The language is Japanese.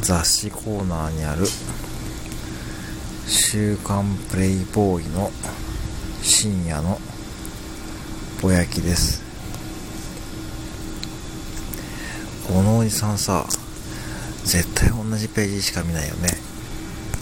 雑誌コーナーにある週刊プレイボーイの深夜のぼやきです。このおじさんさ絶対同じページしか見ないよね。